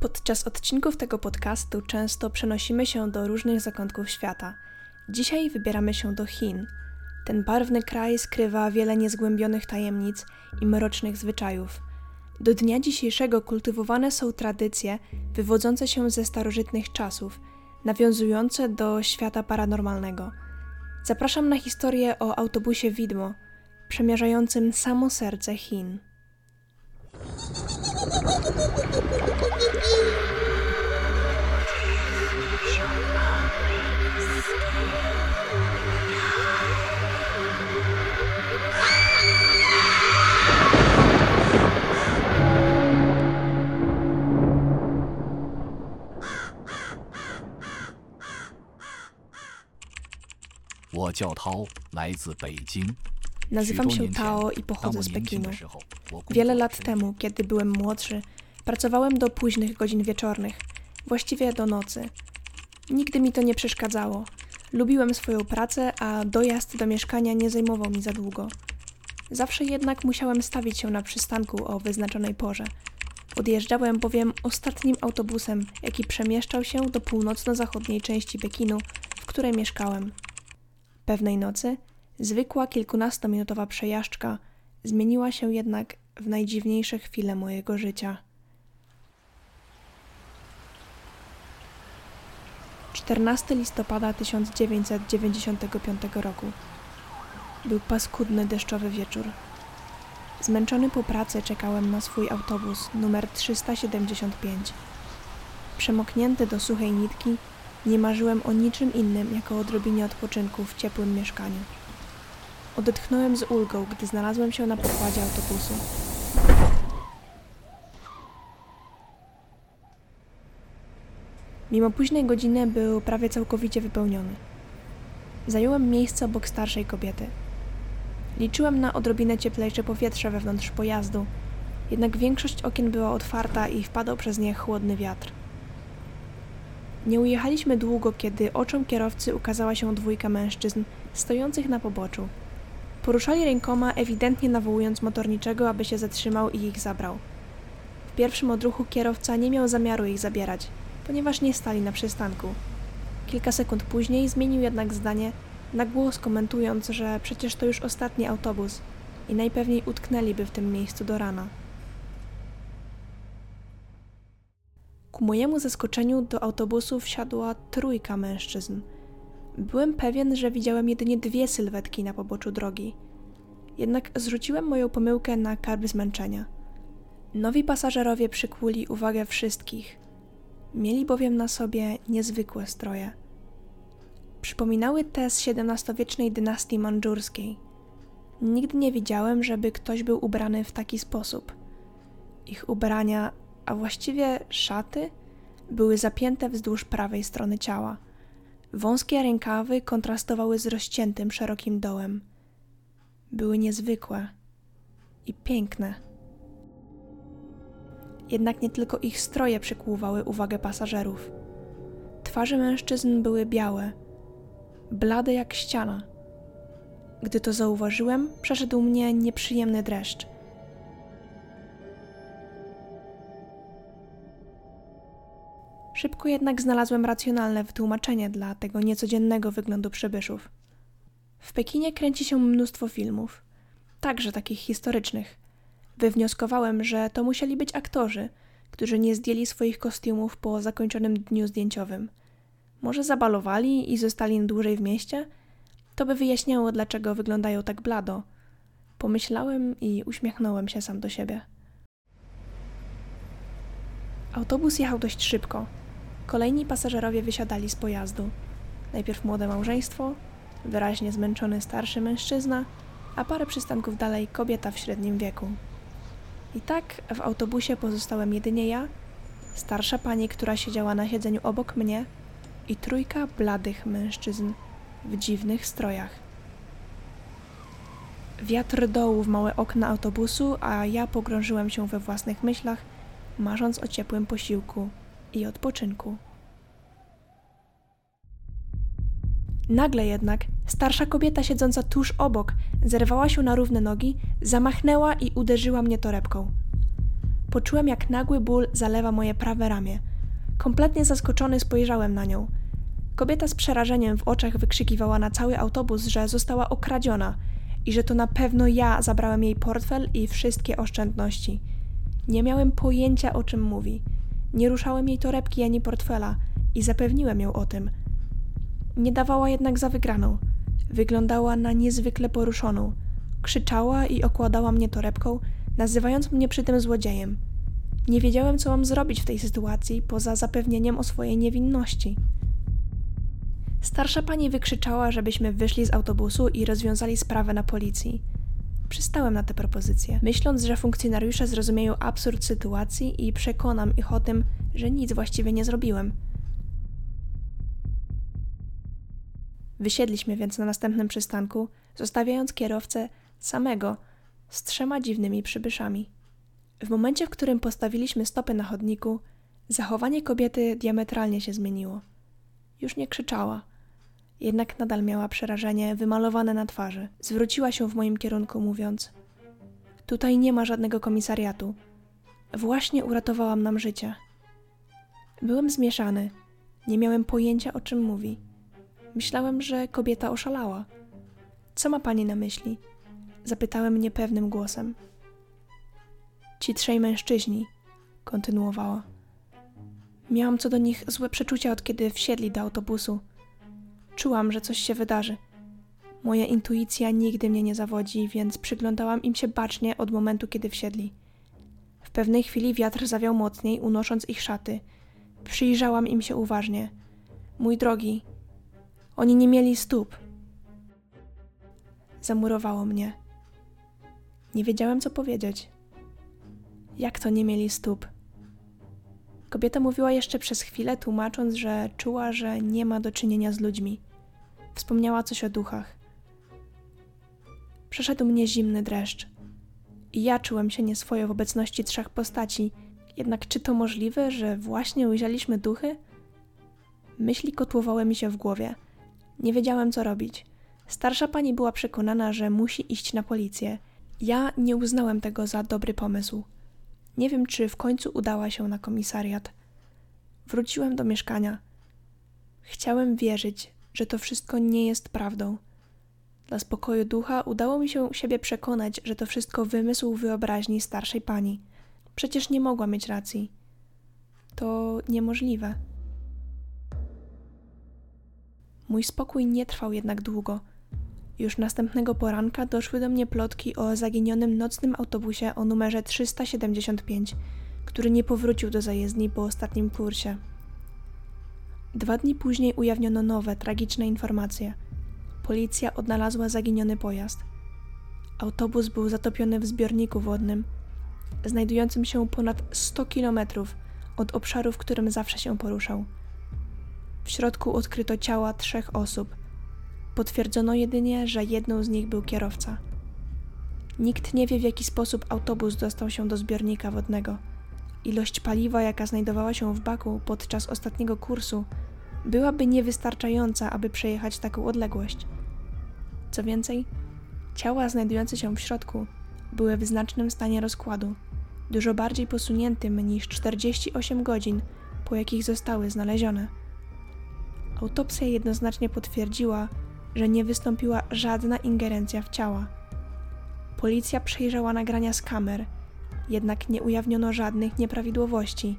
Podczas odcinków tego podcastu często przenosimy się do różnych zakątków świata. Dzisiaj wybieramy się do Chin. Ten barwny kraj skrywa wiele niezgłębionych tajemnic i mrocznych zwyczajów. Do dnia dzisiejszego kultywowane są tradycje wywodzące się ze starożytnych czasów, nawiązujące do świata paranormalnego. Zapraszam na historię o autobusie widmo, przemierzającym samo serce Chin. Nazywam się Tao i pochodzę z Pekinu. Wiele lat temu, kiedy byłem młodszy, pracowałem do późnych godzin wieczornych, właściwie do nocy. Nigdy mi to nie przeszkadzało. Lubiłem swoją pracę, a dojazd do mieszkania nie zajmował mi za długo. Zawsze jednak musiałem stawić się na przystanku o wyznaczonej porze. Odjeżdżałem bowiem ostatnim autobusem, jaki przemieszczał się do północno-zachodniej części Pekinu, w której mieszkałem. Pewnej nocy zwykła kilkunastominutowa przejażdżka zmieniła się jednak w najdziwniejsze chwile mojego życia. 14 listopada 1995 roku. Był paskudny deszczowy wieczór. Zmęczony po pracy czekałem na swój autobus numer 375. Przemoknięty do suchej nitki, nie marzyłem o niczym innym jako o odrobinie odpoczynku w ciepłym mieszkaniu. Odetchnąłem z ulgą, gdy znalazłem się na pokładzie autobusu. Mimo późnej godziny był prawie całkowicie wypełniony. Zająłem miejsce obok starszej kobiety. Liczyłem na odrobinę cieplejsze powietrze wewnątrz pojazdu, jednak większość okien była otwarta i wpadał przez nie chłodny wiatr. Nie ujechaliśmy długo, kiedy oczom kierowcy ukazała się dwójka mężczyzn stojących na poboczu. Poruszali rękoma, ewidentnie nawołując motorniczego, aby się zatrzymał i ich zabrał. W pierwszym odruchu kierowca nie miał zamiaru ich zabierać, ponieważ nie stali na przystanku. Kilka sekund później zmienił jednak zdanie, na głos komentując, że przecież to już ostatni autobus i najpewniej utknęliby w tym miejscu do rana. Ku mojemu zaskoczeniu do autobusu wsiadła trójka mężczyzn. Byłem pewien, że widziałem jedynie dwie sylwetki na poboczu drogi. Jednak zrzuciłem moją pomyłkę na karb zmęczenia. Nowi pasażerowie przykuli uwagę wszystkich. Mieli bowiem na sobie niezwykłe stroje. Przypominały te z XVII-wiecznej dynastii mandżurskiej. Nigdy nie widziałem, żeby ktoś był ubrany w taki sposób. Ich ubrania a właściwie szaty, były zapięte wzdłuż prawej strony ciała. Wąskie rękawy kontrastowały z rozciętym, szerokim dołem. Były niezwykłe i piękne. Jednak nie tylko ich stroje przykuwały uwagę pasażerów. Twarze mężczyzn były białe, blade jak ściana. Gdy to zauważyłem, przeszedł mnie nieprzyjemny dreszcz – Szybko jednak znalazłem racjonalne wytłumaczenie dla tego niecodziennego wyglądu przybyszów. W Pekinie kręci się mnóstwo filmów, także takich historycznych. Wywnioskowałem, że to musieli być aktorzy, którzy nie zdjęli swoich kostiumów po zakończonym dniu zdjęciowym. Może zabalowali i zostali dłużej w mieście? To by wyjaśniało, dlaczego wyglądają tak blado. Pomyślałem i uśmiechnąłem się sam do siebie. Autobus jechał dość szybko, Kolejni pasażerowie wysiadali z pojazdu. Najpierw młode małżeństwo, wyraźnie zmęczony starszy mężczyzna, a parę przystanków dalej kobieta w średnim wieku. I tak w autobusie pozostałem jedynie ja, starsza pani, która siedziała na siedzeniu obok mnie i trójka bladych mężczyzn w dziwnych strojach. Wiatr dołu w małe okna autobusu, a ja pogrążyłem się we własnych myślach, marząc o ciepłym posiłku i odpoczynku. Nagle jednak starsza kobieta siedząca tuż obok zerwała się na równe nogi, zamachnęła i uderzyła mnie torebką. Poczułem, jak nagły ból zalewa moje prawe ramię. Kompletnie zaskoczony spojrzałem na nią. Kobieta z przerażeniem w oczach wykrzykiwała na cały autobus, że została okradziona i że to na pewno ja zabrałem jej portfel i wszystkie oszczędności. Nie miałem pojęcia, o czym mówi. Nie ruszałem jej torebki ani portfela i zapewniłem ją o tym. Nie dawała jednak za wygraną. Wyglądała na niezwykle poruszoną. Krzyczała i okładała mnie torebką, nazywając mnie przy tym złodziejem. Nie wiedziałem, co mam zrobić w tej sytuacji, poza zapewnieniem o swojej niewinności. Starsza pani wykrzyczała, żebyśmy wyszli z autobusu i rozwiązali sprawę na policji. Przystałem na tę propozycję, myśląc, że funkcjonariusze zrozumieją absurd sytuacji i przekonam ich o tym, że nic właściwie nie zrobiłem. Wysiedliśmy więc na następnym przystanku, zostawiając kierowcę samego z trzema dziwnymi przybyszami. W momencie, w którym postawiliśmy stopy na chodniku, zachowanie kobiety diametralnie się zmieniło. Już nie krzyczała, jednak nadal miała przerażenie wymalowane na twarzy. Zwróciła się w moim kierunku, mówiąc: Tutaj nie ma żadnego komisariatu. Właśnie uratowałam nam życie. Byłem zmieszany. Nie miałem pojęcia, o czym mówi. Myślałem, że kobieta oszalała. Co ma pani na myśli? Zapytałem niepewnym głosem. Ci trzej mężczyźni, kontynuowała. Miałam co do nich złe przeczucia, od kiedy wsiedli do autobusu. Czułam, że coś się wydarzy. Moja intuicja nigdy mnie nie zawodzi, więc przyglądałam im się bacznie od momentu, kiedy wsiedli. W pewnej chwili wiatr zawiał mocniej, unosząc ich szaty. Przyjrzałam im się uważnie. Mój drogi, oni nie mieli stóp. Zamurowało mnie. Nie wiedziałem, co powiedzieć. Jak to nie mieli stóp? Kobieta mówiła jeszcze przez chwilę, tłumacząc, że czuła, że nie ma do czynienia z ludźmi. Wspomniała coś o duchach. Przeszedł mnie zimny dreszcz. I ja czułem się nieswojo w obecności trzech postaci. Jednak czy to możliwe, że właśnie ujrzeliśmy duchy? Myśli kotłowały mi się w głowie. Nie wiedziałem, co robić. Starsza pani była przekonana, że musi iść na policję. Ja nie uznałem tego za dobry pomysł. Nie wiem, czy w końcu udała się na komisariat. Wróciłem do mieszkania. Chciałem wierzyć, że to wszystko nie jest prawdą. Dla spokoju ducha udało mi się siebie przekonać, że to wszystko wymysł wyobraźni starszej pani. Przecież nie mogła mieć racji. To niemożliwe. Mój spokój nie trwał jednak długo. Już następnego poranka doszły do mnie plotki o zaginionym nocnym autobusie o numerze 375, który nie powrócił do zajezdni po ostatnim kursie. Dwa dni później ujawniono nowe, tragiczne informacje. Policja odnalazła zaginiony pojazd. Autobus był zatopiony w zbiorniku wodnym, znajdującym się ponad 100 kilometrów od obszaru, w którym zawsze się poruszał. W środku odkryto ciała trzech osób. Potwierdzono jedynie, że jedną z nich był kierowca. Nikt nie wie, w jaki sposób autobus dostał się do zbiornika wodnego. Ilość paliwa, jaka znajdowała się w baku podczas ostatniego kursu, byłaby niewystarczająca, aby przejechać taką odległość. Co więcej, ciała znajdujące się w środku były w znacznym stanie rozkładu, dużo bardziej posuniętym niż 48 godzin, po jakich zostały znalezione. Autopsja jednoznacznie potwierdziła, że nie wystąpiła żadna ingerencja w ciała. Policja przejrzała nagrania z kamer, jednak nie ujawniono żadnych nieprawidłowości.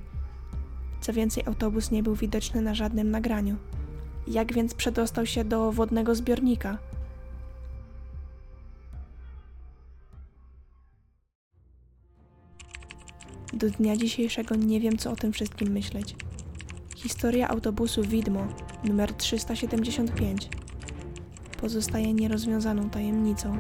Co więcej, autobus nie był widoczny na żadnym nagraniu. Jak więc przedostał się do wodnego zbiornika? Do dnia dzisiejszego nie wiem, co o tym wszystkim myśleć. Historia autobusu Widmo numer 375 pozostaje nierozwiązaną tajemnicą.